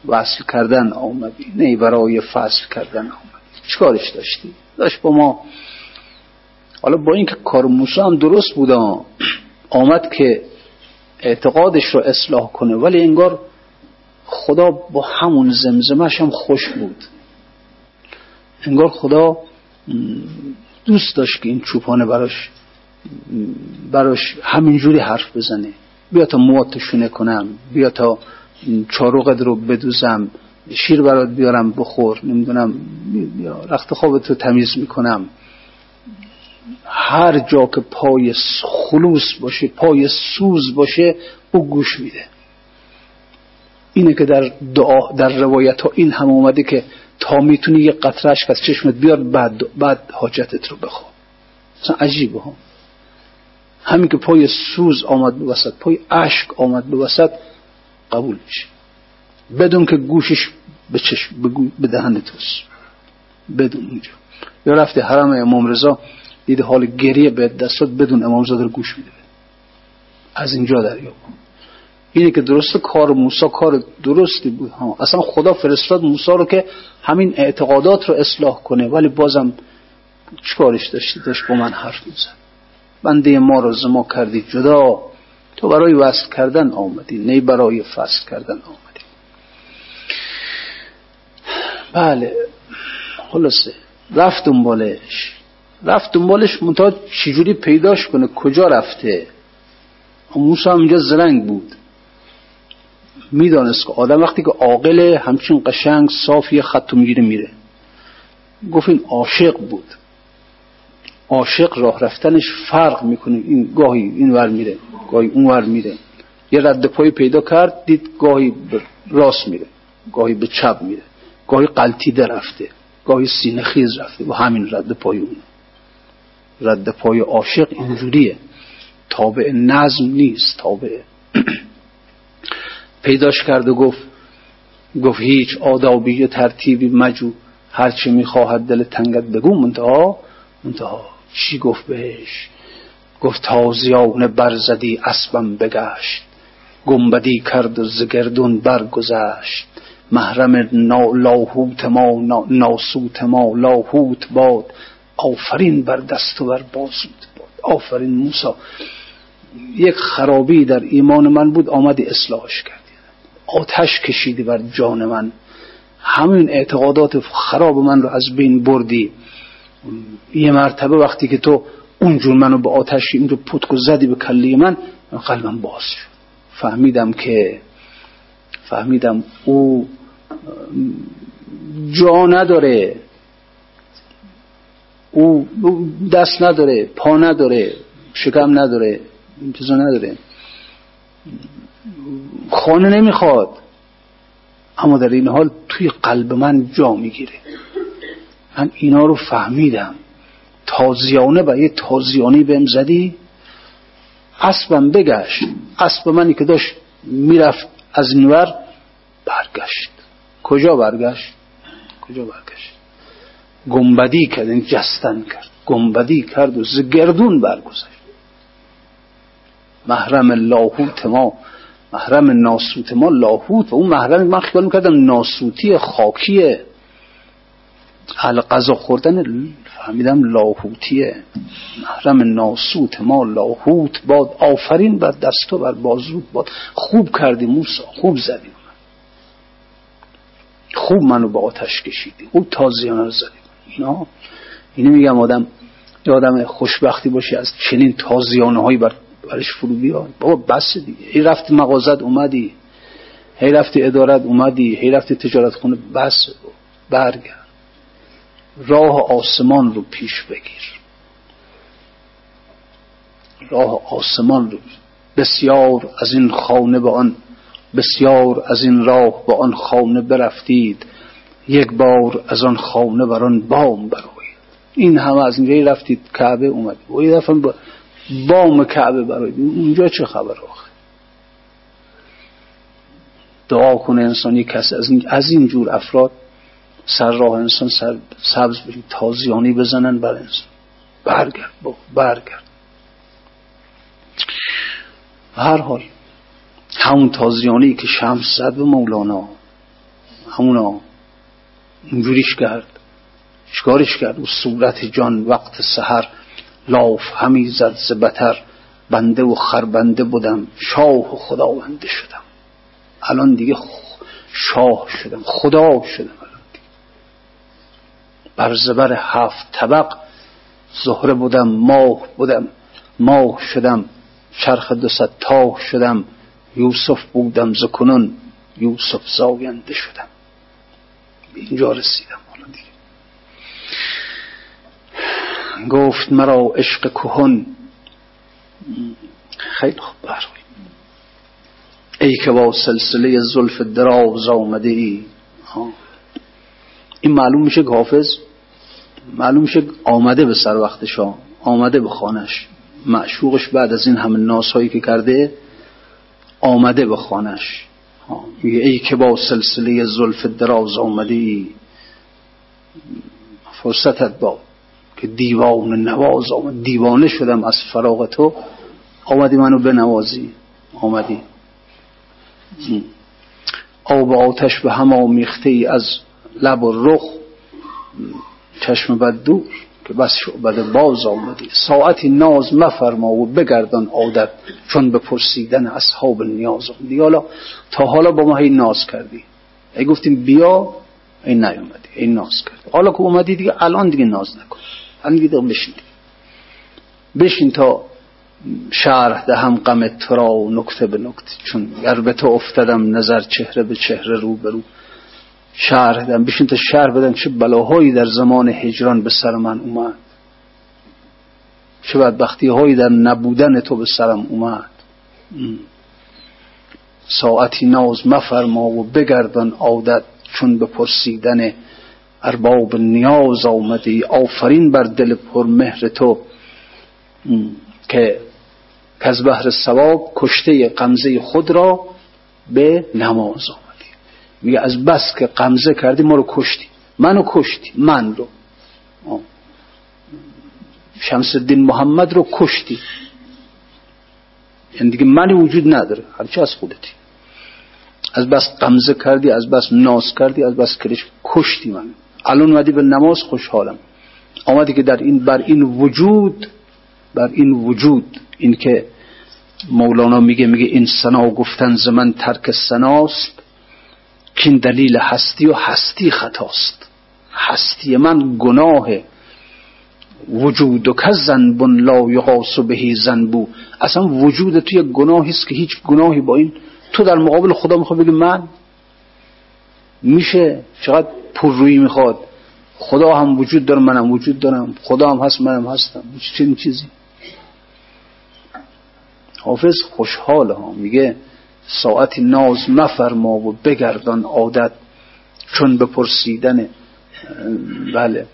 وصل کردن آمدی نه برای فصل کردن آمدی. چیکارش داشتی؟ داشت با ما. حالا با اینکه کار موسی هم درست بود آمد که اعتقادش رو اصلاح کنه ولی انگار خدا با همون زمزمش هم خوش بود. انگار خدا دوست داشت که این چوپانه براش براش همینجوری حرف بزنه. بیا تا موات شونه کنم بیا تا چاروقت رو بدوزم. شیر برات بیارم بخور نمی‌دونم رخت خوابت رو تمیز می‌کنم. هر جا که پای خلوص باشه پای سوز باشه او گوش میده. اینه که در دعا در روایت ها این هم اومده که تا می‌تونی یه قطرش از چشمت بیار بعد, بعد حاجتت رو بخوا مثلا عجیبه ها. همین که پای سوز آمد به وسط پای عشق آمد به وسط قبول میشه. بدون که گوشش به چشم به دهن توست بدون اینجا. یا رفته حرم امام رضا دیده حال گریه به دستات بدون امام رو گوش میده. از اینجا دریا اینه که درست کار موسی کار درستی بود. ها. اصلا خدا فرستاد موسی رو که همین اعتقادات رو اصلاح کنه. ولی بازم چیکارش داشتی داشت با من حرف می‌زد. بنده ما رو زما کردی جدا. تو برای وصل کردن آمدی نه برای فصل کردن آمدی. بله. خلاصه. رفت دنبالش. رفت دنبالش منتها چجوری پیداش کنه؟ کجا رفته؟ موسی هم اینجا زرنگ بود. می‌دانست که آدم وقتی که عاقل همچین قشنگ صافی خط می‌گیره میره. گفت این عاشق بود. عاشق راه رفتنش فرق می‌کنه. این گاهی این ور میره گاهی اون ور میره. یه رد پای پیدا کرد دید گاهی راست میره گاهی به چپ میره. گاهی قلتیده رفته گاهی سینه خیز رفته و همین رد پای اون. رد پای عاشق اینجوریه. تابع نظم نیست تابع. پیداش کرد و گفت گفت هیچ آدابی ترتیبی مجو هرچی می‌خواهد دل تنگت بگو. منتها منتها چی گفت بهش؟ گفت تازیان برزدی اسبم بگشت گنبدی کرد و زگردون برگذشت. محرم لاهوت ما ناسوت ما لاهوت باد. آفرین بر دست و بر بازود باد. آفرین موسا یک خرابی در ایمان من بود آمدی اصلاحش کردی. آتش کشیدی بر جان من. همین اعتقادات خراب من رو از بین بردی. یه مرتبه وقتی که تو اونجور منو به آتش اینجور پتک زدی به کلی من قلبم باز شد. فهمیدم که فهمیدم او جا نداره. او دست نداره پا نداره شکم نداره انتظار نداره. خانه نمی‌خواد. اما در این حال توی قلب من جا می‌گیره. من اینا رو فهمیدم. تازیانه و یه تازیانی بهم زدی اسبم بگشت. اسب منی که داشت می‌رفت از اینور برگشت. کجا برگشت؟ کجا برگشت؟ گنبدی کرد این جستن کرد. گنبدی کرد و زگردون برگذشت. محرم لاهوت ما محرم ناسوت ما لاهوت و اون محرم من خیال می‌کردم ناسوتی خاکیه. حال قضا خوردن فهمیدم لاهوتیه. محرم ناسوت ما لاهوت باد. آفرین بر دست و بر بازود باد. خوب کردی موسا خوب زدی. خوب منو با آتش کشیدی. خوب تازیانه رو زدی. اینا اینو میگم آدم یه آدم خوشبختی باشی از چنین تازیانه هایی بر برش فرو بیاد بابا بس دیگه. هی رفتی مغازت اومدی. هی رفتی ادارت اومدی. هی رفتی تجارت خونه بس. برگرد. راه آسمان رو پیش بگیر. راه آسمان رو بسیار از این خانه به آن بسیار از این راه به آن خانه برفتید. یک بار از آن خانه بر آن بام برایید این همه از اینجایی رفتید کعبه اومد. و یه دفعه بام کعبه برایید اونجا چه خبر آخه؟ دعا کنه انسانی کسی از از این جور افراد سر راه انسان سر سبز بشید تازیانی بزنن بر انسان. برگرد با برگرد. هر حال همون تازیانی که شمس زد به مولانا همونا اونجوریش کرد چکارش کرد؟ و صورت جان وقت سحر لاف همی زد زبتر بنده و خربنده بودم شاه و خداونده شدم. الان دیگه شاه شدم خدا شدم. بر زبر هفت طبق زهره بودم ماه بودم ماه شدم چرخ دو تاه شدم یوسف بودم زکنون یوسف زاینده شدم. اینجا رسیدم حالا دیگه. گفت مرا عشق کهن. خیلی خوب برای ای که با سلسله زلف دراز آمده ای. این معلوم میشه که حافظ معلوم میشه آمده به سر وقتش آمده به خانش معشوقش بعد از این همه ناس هایی که کرده آمده به خانش میگه ای که با سلسله زلف دراز آمده ای فرصتت با که دیوان نواز آمد. دیوانه شدم از فراغ تو. آمدی منو بنوازی. آمدی. آب آتش به هم آمیخته ای از لب و رخ. چشم بد دور که بس شعبد باز آمدی. ساعتی ناز مفرما و بگردان عادت چون به پرسیدن اصحاب نیاز آمدی. حالا تا حالا با ما هی ناز کردی. ای گفتیم بیا این نیومدی این ناز کردی. حالا که اومدی دیگه الان دیگه ناز نکن. الان دیگه بشین بشین تا شرح دهم غم تو را نکته به نکته. چون گر به تو افتدم نظر چهره به چهره رو به رو. شهر دم بشین تا شهر بدن چه بلاهایی در زمان هجران به سر من اومد. چه بدبختی هایی در نبودن تو به سرم اومد. ساعتی ناز مفرما و بگردان عادت چون به پرسیدن ارباب نیاز آمدی. آفرین بر دل پرمهر تو. که از بهر ثواب کشته قمزه خود را به نماز آمدی میگه از بس که قمزه کردی ما رو کشتی. منو کشتی. من رو. شمس الدین محمد رو کشتی. یعنی دیگه من وجود نداره. هرچی از خودتی. از بس قمزه کردی از بس ناز کردی از بس کرش کشتی من الان اومدی به نماز خوشحالم. آمدی که در این بر این وجود بر این وجود. این که مولانا میگه میگه این سنا گفتن زمن ترک سناست که این دلیل هستی و هستی خطاست. هستی من گناه وجود و که زنبون لا یغاس بهی زنبو اصلا وجود توی گناهی است که هیچ گناهی با این تو در مقابل خدا می‌خواد بگی من؟ میشه؟ چقدر روی می‌خواد؟ خدا هم وجود داره منم وجود دارم. خدا هم هست منم هستم. چنین چیزی. حافظ خوشحال ها. میگه ساعتی ناز مفرما و بگردان عادت چون بپرسیدن بله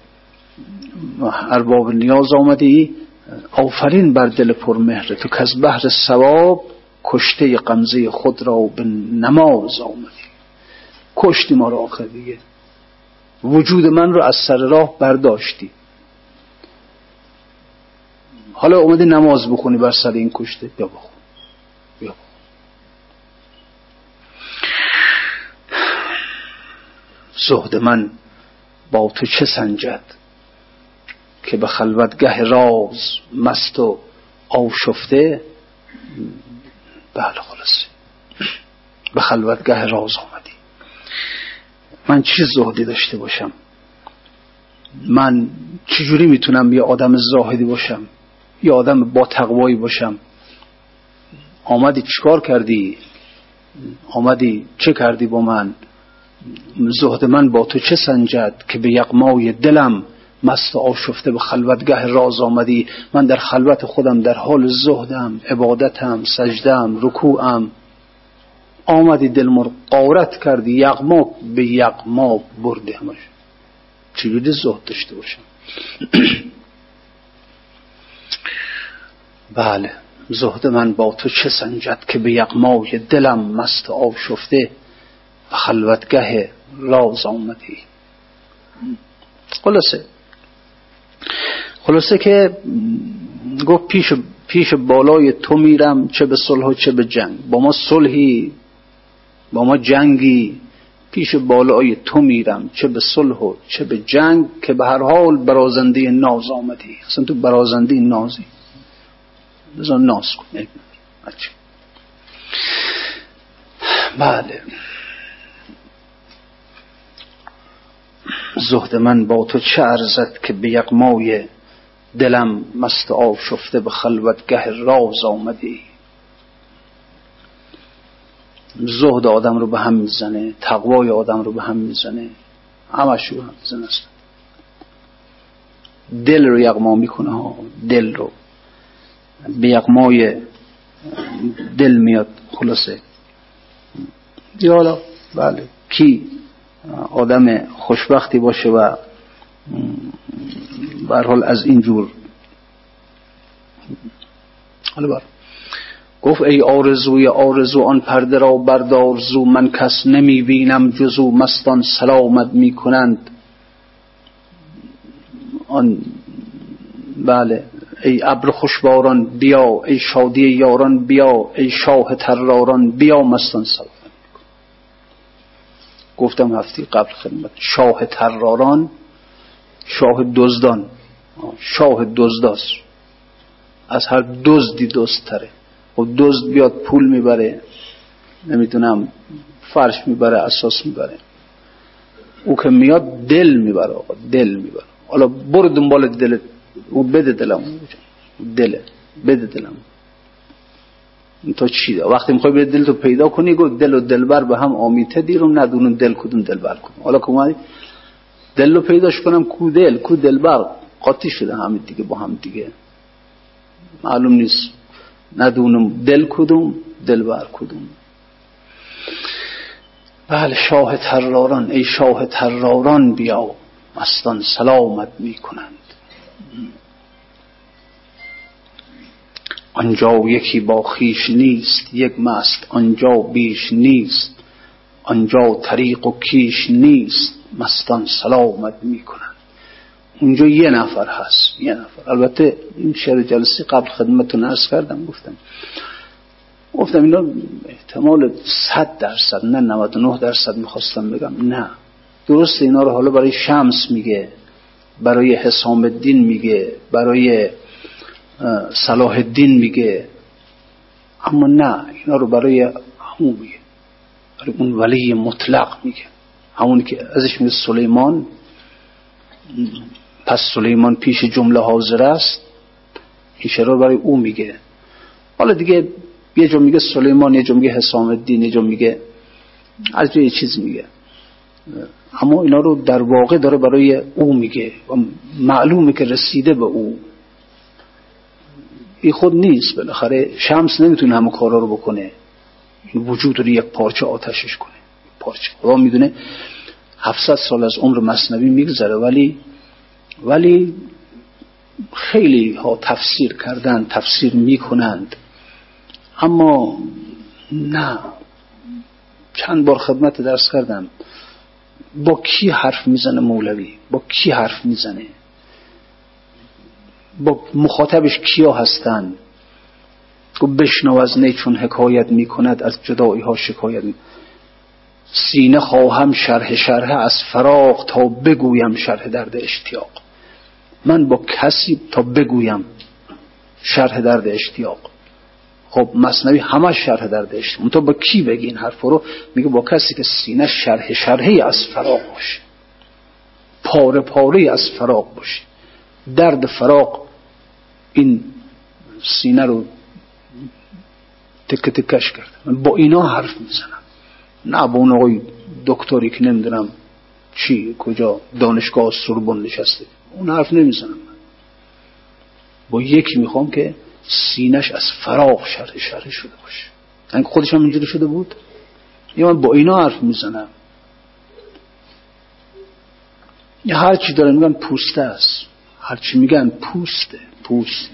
ارباب نیاز آمدی آفرین بر دل پرمهر تو که از بحر سواب کشته قمزه خود را به نماز آمدی. کشتی ما را آخر دیگه. وجود من رو از سر راه برداشتی. حالا اومدی نماز بخونی بر سر این کشته؟ یا بخون. یا بخون. زهد من با تو چه سنجد که به خلوتگه راز مست و آشفته؟ بله خلاصه. به خلوتگه راز آمدی. من چی زهدی داشته باشم؟ من چجوری می‌تونم یه آدم زاهدی باشم؟ یه آدم با تقوایی باشم؟ آمدی چیکار کردی؟ آمدی چه کردی با من؟ زهد من با تو چه سنجد که به یقمای دلم مست آشفته به خلوتگه راز آمدی؟ من در خلوت خودم در حال زهدم عبادتم سجدم رکوعم. آمدی دل قارت کردی یقما به یقما بردی همش. چجوری زهد داشته باشم؟ بله زهد من با تو چه سنجد که به یقمای دلم مست آشفته؟ و خلوتگه راز آمدی خلاصه. خلاصه که گفت پیش, پیش بالای تو میرم چه به صلح و چه به جنگ. با ما صلحی با ما جنگی. پیش بالای تو میرم چه به صلح و چه به جنگ که به هر حال برازنده ناز آمدی اصلا تو برازنده نازی. بذار ناز کن بله. زهد من با تو چه ارزد که به یقمای دلم مست شفته به خلوتگه راز آمدی؟ زهد آدم رو به هم می‌زنه تقوای آدم رو به هم می‌زنه همش رو هم می‌زنه است دل رو یقما می‌کنه ها دل رو. به یقمای دل میاد خلاصه. یا بله. کی؟ آدم خوشبختی باشه و حال از اینجور حالا بر. گفت ای آرزوی آرزو آن پرده را بردار زو من کس نمی بینم جزو مستان سلامت می کنند آن بله ای ابر خوشباران بیا ای شادی یاران بیا ای شاه تراران بیا مستان سلام گفتم هفته قبل خدمت. شاه تراران شاه دزدان. شاه دزداست. از هر دزدی تره و دزد بیاد پول می‌بره نمی‌تونم فرش می‌بره اساس می‌بره. او که میاد دل می‌بره آقا دل می‌بره. حالا برو دنبال دل او بده دلم دل بده دلم تو چی ده وقتی می‌خوای به دل تو پیدا کنی گفت دل و دلبر به هم آمیته دیرم ندونن دل کدوم دلبر کنم. حالا که دل رو پیداش کنم کو دل کو دلبر. قاطی شده همه دیگه با هم دیگه. معلوم نیست. ندونم دل کدوم دل بر کدوم. بله شاه تراران ای شاه تراران بیا. مستان سلامت می کنند آنجا یکی با خیش نیست یک مست آنجا بیش نیست. آنجا طریق و کیش نیست مستان سلامت می کنند اونجا یه نفر هست یه نفر. البته این شعر جلسه قبل خدمتتون عرض کردم گفتم. گفتم اینا احتمال صد درصد نه 99 درصد می‌خواستم بگم. نه. درست اینا رو حالا برای شمس میگه برای حسام الدین میگه برای صلاح الدین میگه. اما نه اینا رو برای همون میگه. برای اون ولی مطلق میگه. همونی که ازش میگه سلیمان. پس سلیمان پیش جمله حاضر است. این شعر برای او میگه. حالا دیگه یه جا میگه سلیمان یه جا میگه حسام الدین یه جا میگه از یه چیز میگه. اما اینا رو در واقع داره برای او میگه. و معلومه که رسیده به او. این خود نیست بالاخره. شمس نمی‌تونه همه کارا رو بکنه. وجود رو یک پارچه آتشش کنه. پارچه. خدا می‌دونه 700 سال از عمر مصنوی میگذره. ولی ولی خیلی ها تفسیر کردن تفسیر می‌کنند. اما نه. چند بار خدمت درس کردم. با کی حرف می‌زنه مولوی؟ با کی حرف می‌زنه؟ با مخاطبش کیا هستن؟ گو بشنو از چون حکایت می‌کند از جدایی ها شکایت می... سینه خواهم شرح شرح از فراغ تا بگویم شرح درد اشتیاق. من با کسی تا بگویم شرح درد اشتیاق. خب مصنوی همه شرح درد اشتیاق. تو با کی بگی این حرف رو؟ میگه با کسی که سینه شرح شرحی از فراغ باشه. پاره پاره از فراغ باشه. درد فراغ این سینه رو تک تکش کرد. من با اینا حرف می‌زنم. نه با اون آقای دکتری که نمی‌دونم چی کجا دانشگاه سربون نشسته. اون حرف نمی‌زنم با یکی می‌خوام که سینش از فراغ شرح شرح شده باشه. اینکه خودش هم اینجوری شده بود؟ یا من با اینا حرف می‌زنم. یا هر چی داره میگن پوسته است. هر چی میگن پوسته. پوست.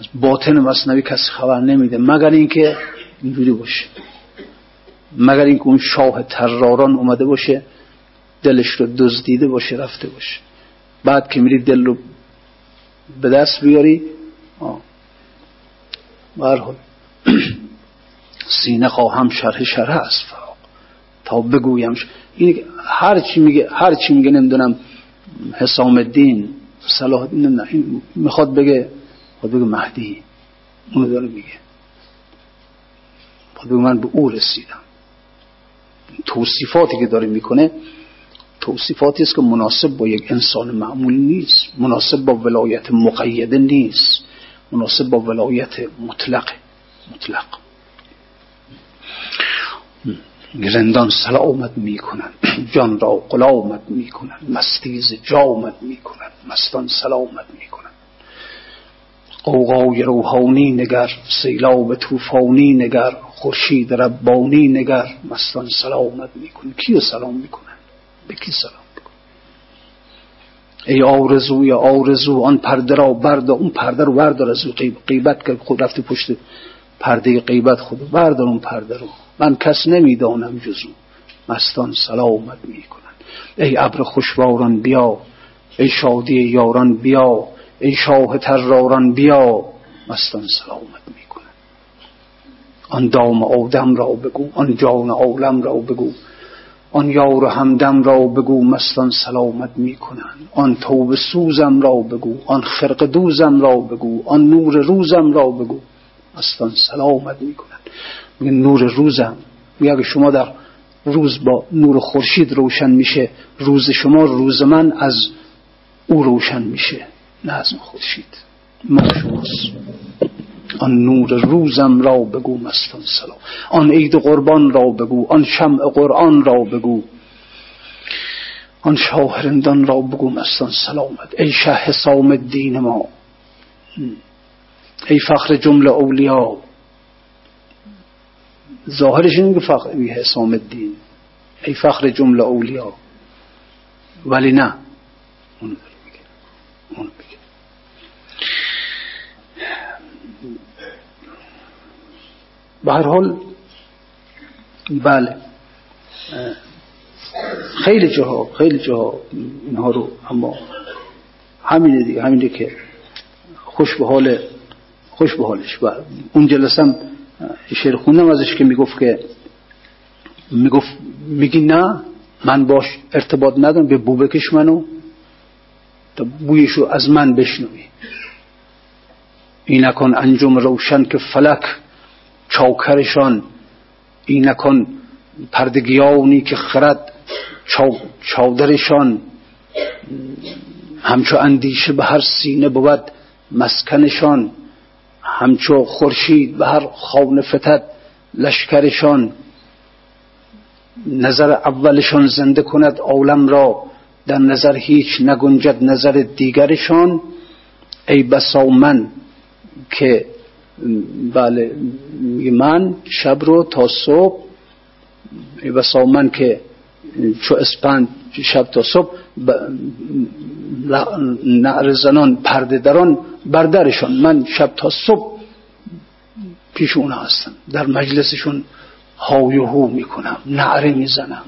از باطن مصنوی کسی خبر نمیده مگر اینکه اینجوری باشه. مگر اینکه اون شاه تراران اومده باشه دلش رو دزدیده باشه رفته باشه. بعد که میری دل رو به دست بیاری برحال سینه خواهم شرح شرح از فراق تا بگویم. هر چی میگه هر چی میگه نمی‌دونم حسام الدین صلاح الدین نه این می‌خواد بگه خود بگه مهدی. اونو داره میگه. خود بگه من به او رسیدم. توصیفاتی که داره می‌کنه توصیفاتی است که مناسب با یک انسان معمول نیست. مناسب با ولایت مقیده نیست. مناسب با ولایت مطلق. مطلق. رندان سلامت می‌کنن جان را غلامت می‌کنن مستیز جامت می‌کنن مستان سلامت می‌کنن قوقای روحانی نگر سیلاب توفانی نگر خورشید ربانی نگر مستان سلامت می‌کنن کیو سلام می‌کنن به کی سلام می‌کنن ای آرزوی آرزو آن پرده را برد اون پرده رو بردار از قیبت که خود رفته پشت پرده قیبت خود بردار اون پرده رو. من کس نمی‌دانم جزو مستان سلامت می‌کنن ای ابر خوشواران بیا. ای شادی یاران بیا. ای شاه تراران بیا. مستان سلامت می‌کنن آن دام آدم را بگو. آن جان عالم را بگو. آن یار همدم را بگو. مستان سلامت می‌کنن آن توب سوزم را بگو. آن خرق دوزم را بگو. آن نور روزم را بگو. مستان سلامت می‌کنن. میگه نور روزم. میگه شما در روز با نور خورشید روشن میشه روز شما روز من از او روشن میشه نه از خورشید. ما شماست آن نور روزم را بگو مستان سلام. آن عید قربان را بگو آن شمع قرآن را بگو. آن شاهرندان را بگو مستان سلامت. ای شه حسام الدین ما. ای فخر جمله اولیا. ظاهرش این فخر حسام الدین. ای فخر جمله اولیا. ولی نه. اون اون به هر حال بله. خیلی جاها خیلی جاها اینها رو اما همینه دیگه همینه که خوش به حال خوش به حالش. و اون جلسم شعر خوندم ازش که می‌گفت که می‌گفت میگی نه من باش ارتباط ندارم به بو بکش منو. تا بویشو از من بشنوی. اینکن انجام روشن که فلک چاکرشان اینکن پردگیانی که خرد چادرشان همچو اندیشه به هر سینه بود مسکنشان. همچو خورشید به هر خانه فتد لشکرشان نظر اولشان زنده کند عالم را در نظر هیچ نگنجد نظر دیگرشان. ای بسا من که بله من شب رو تا صبح ای بسا من که چو اسپند شب تا صبح نعر زنان پرده دران بردرشان. من شب تا صبح پیش اون هستم. در مجلسشون های هو می‌کنم نعره می‌زنم.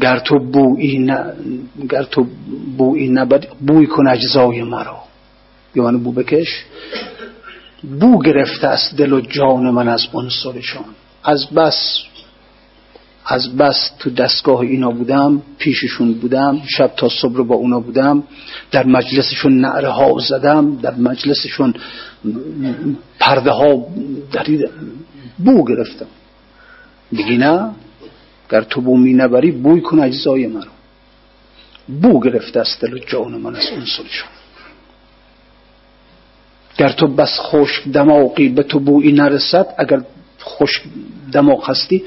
گر تو بویی نه گر تو نبد بوی کن اجزای مرا. یعنی بو بکش. بو گرفته است دل و جان من از عنصرشان. از بس از بس تو دستگاه اینا بودم پیششون بودم شب تا صبح رو با اونا بودم در مجلسشون نعره ها زدم در مجلسشون پرده ها بو گرفتم. بگی نه؟ گر تو بو می نبری بوی کن اجزای من بو گرفته است دل و جان من از اون سلشون. گر تو بس خوش دماغی به تو بویی نرسد اگر خوش دماغ هستی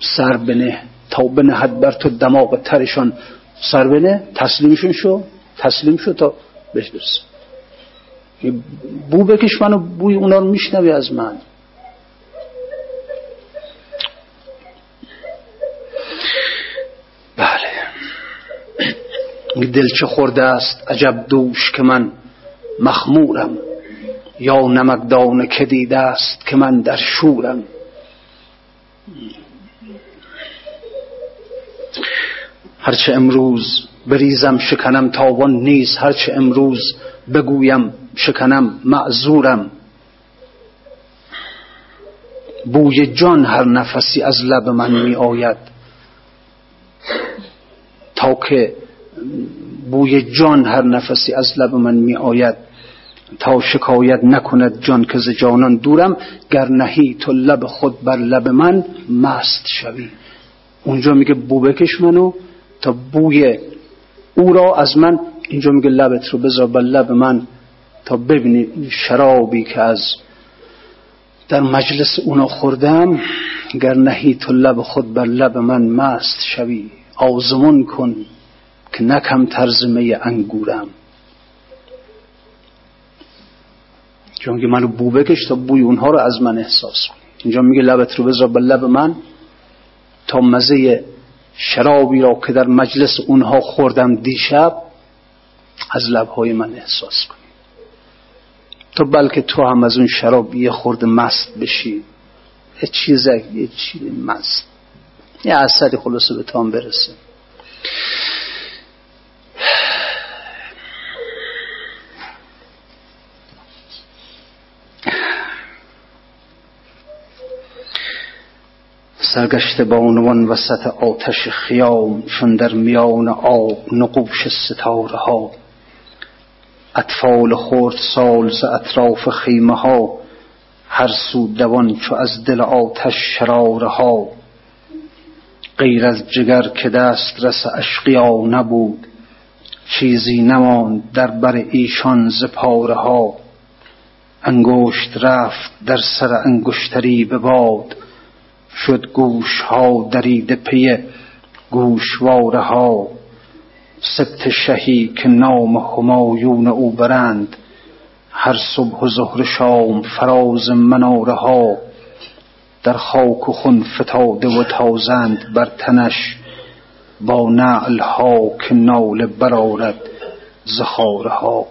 سر بنه تا بنهد بر تو دماغ ترشان سر بنه تسلیمشون شو تسلیم شو تا بهش برسه بو بکش منو بوی اونا رو میشنوی از من. بله. دل چه خورده است عجب دوش که من مخمورم. یا نمکدان که دیده است که من در شورم. هرچه امروز بریزم شکنم تاوان نیست هرچه امروز بگویم شکنم معذورم. بوی جان هر نفسی از لب من می آید. تا که بوی جان هر نفسی از لب من می آید. تا شکایت نکند جان که ز جانان دورم گر نهی تو لب خود بر لب من مست شوی. اونجا میگه بو بکش منو تا بوی او را از من اینجا میگه لبت رو بذار بر لب من تا ببینی شرابی که از در مجلس اونا خوردم گر نهی تو لب خود بر لب من مست شوی. آزمون کن که نکم ترزمه انگورم. چون که منو بو بکش تا بوی اونها رو از من احساس کنی اینجا میگه لبت رو بذار بر لب من تا مزه شرابی را که در مجلس اونها خوردم دیشب از لبهای من احساس کنی. تو بلکه تو هم از اون شراب یه خورده مست بشی. یه چیز یه چیز مست. یه اثری خلاصه به تام برسه. سرگشته با عنوان وسط آتش خیام چون در میان آب نقوش ستاره ها. اطفال خورد سال ز اطراف خیمه ها هر سو دوان چو از دل آتش شراره ها. غیر از جگر که دست رس اشقیا نبود چیزی نماند در بر ایشان ز پاره ها. انگشت رفت در سر انگشتری به باد شد گوش ها دریده پی گوشواره ها سبت شهی که نام همایون او برند هر صبح و ظهر شام فراز مناره ها در خاک و خون فتاده و تازند بر تنش با نعل ها که نال برارد زخاره ها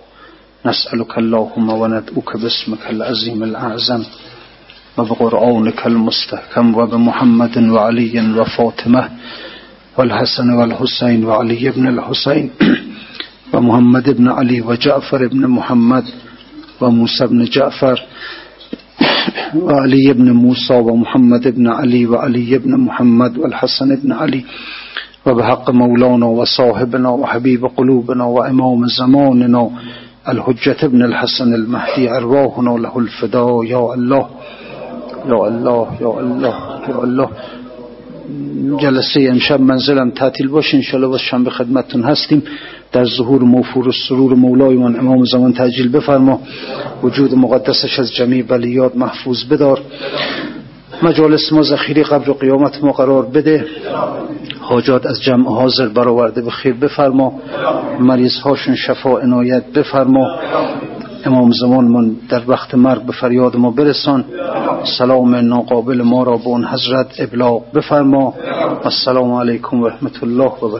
نسألك اللهم و ندعوك باسمك العظیم الاعظم و بقرآنك المستحکم و بمحمد و علی و فاطمه والحسن والحسين وعلي بن الحسين ومحمد بن علي وجعفر بن محمد وموسى بن جعفر وعلي بن موسى ومحمد بن علي وعلي بن محمد والحسن بن علي وبحق مولانا وصاحبنا وحبيب قلوبنا وإمام زماننا الحجة بن الحسن المهدي أرواحنا له الفداء يا الله يا الله يا الله يا الله. جلسه امشب منزلم تعطیل باشه انشالله باز شنبه خدمتتون هستیم. در ظهور موفور و سرور مولایمان امام زمان تجلیل بفرما. وجود مقدسش از جمیع بلیات محفوظ بدار. مجالس ما ذخیره قبر و قیامت ما قرار بده. حاجات از جمع حاضر برآورده به خیر بفرما. مریض هاشون شفا عنایت بفرما. امام زمان من در وقت مرگ به فریاد ما برسان. سلام ناقابل ما را به اون حضرت ابلاغ بفرما. السلام علیکم و رحمت الله و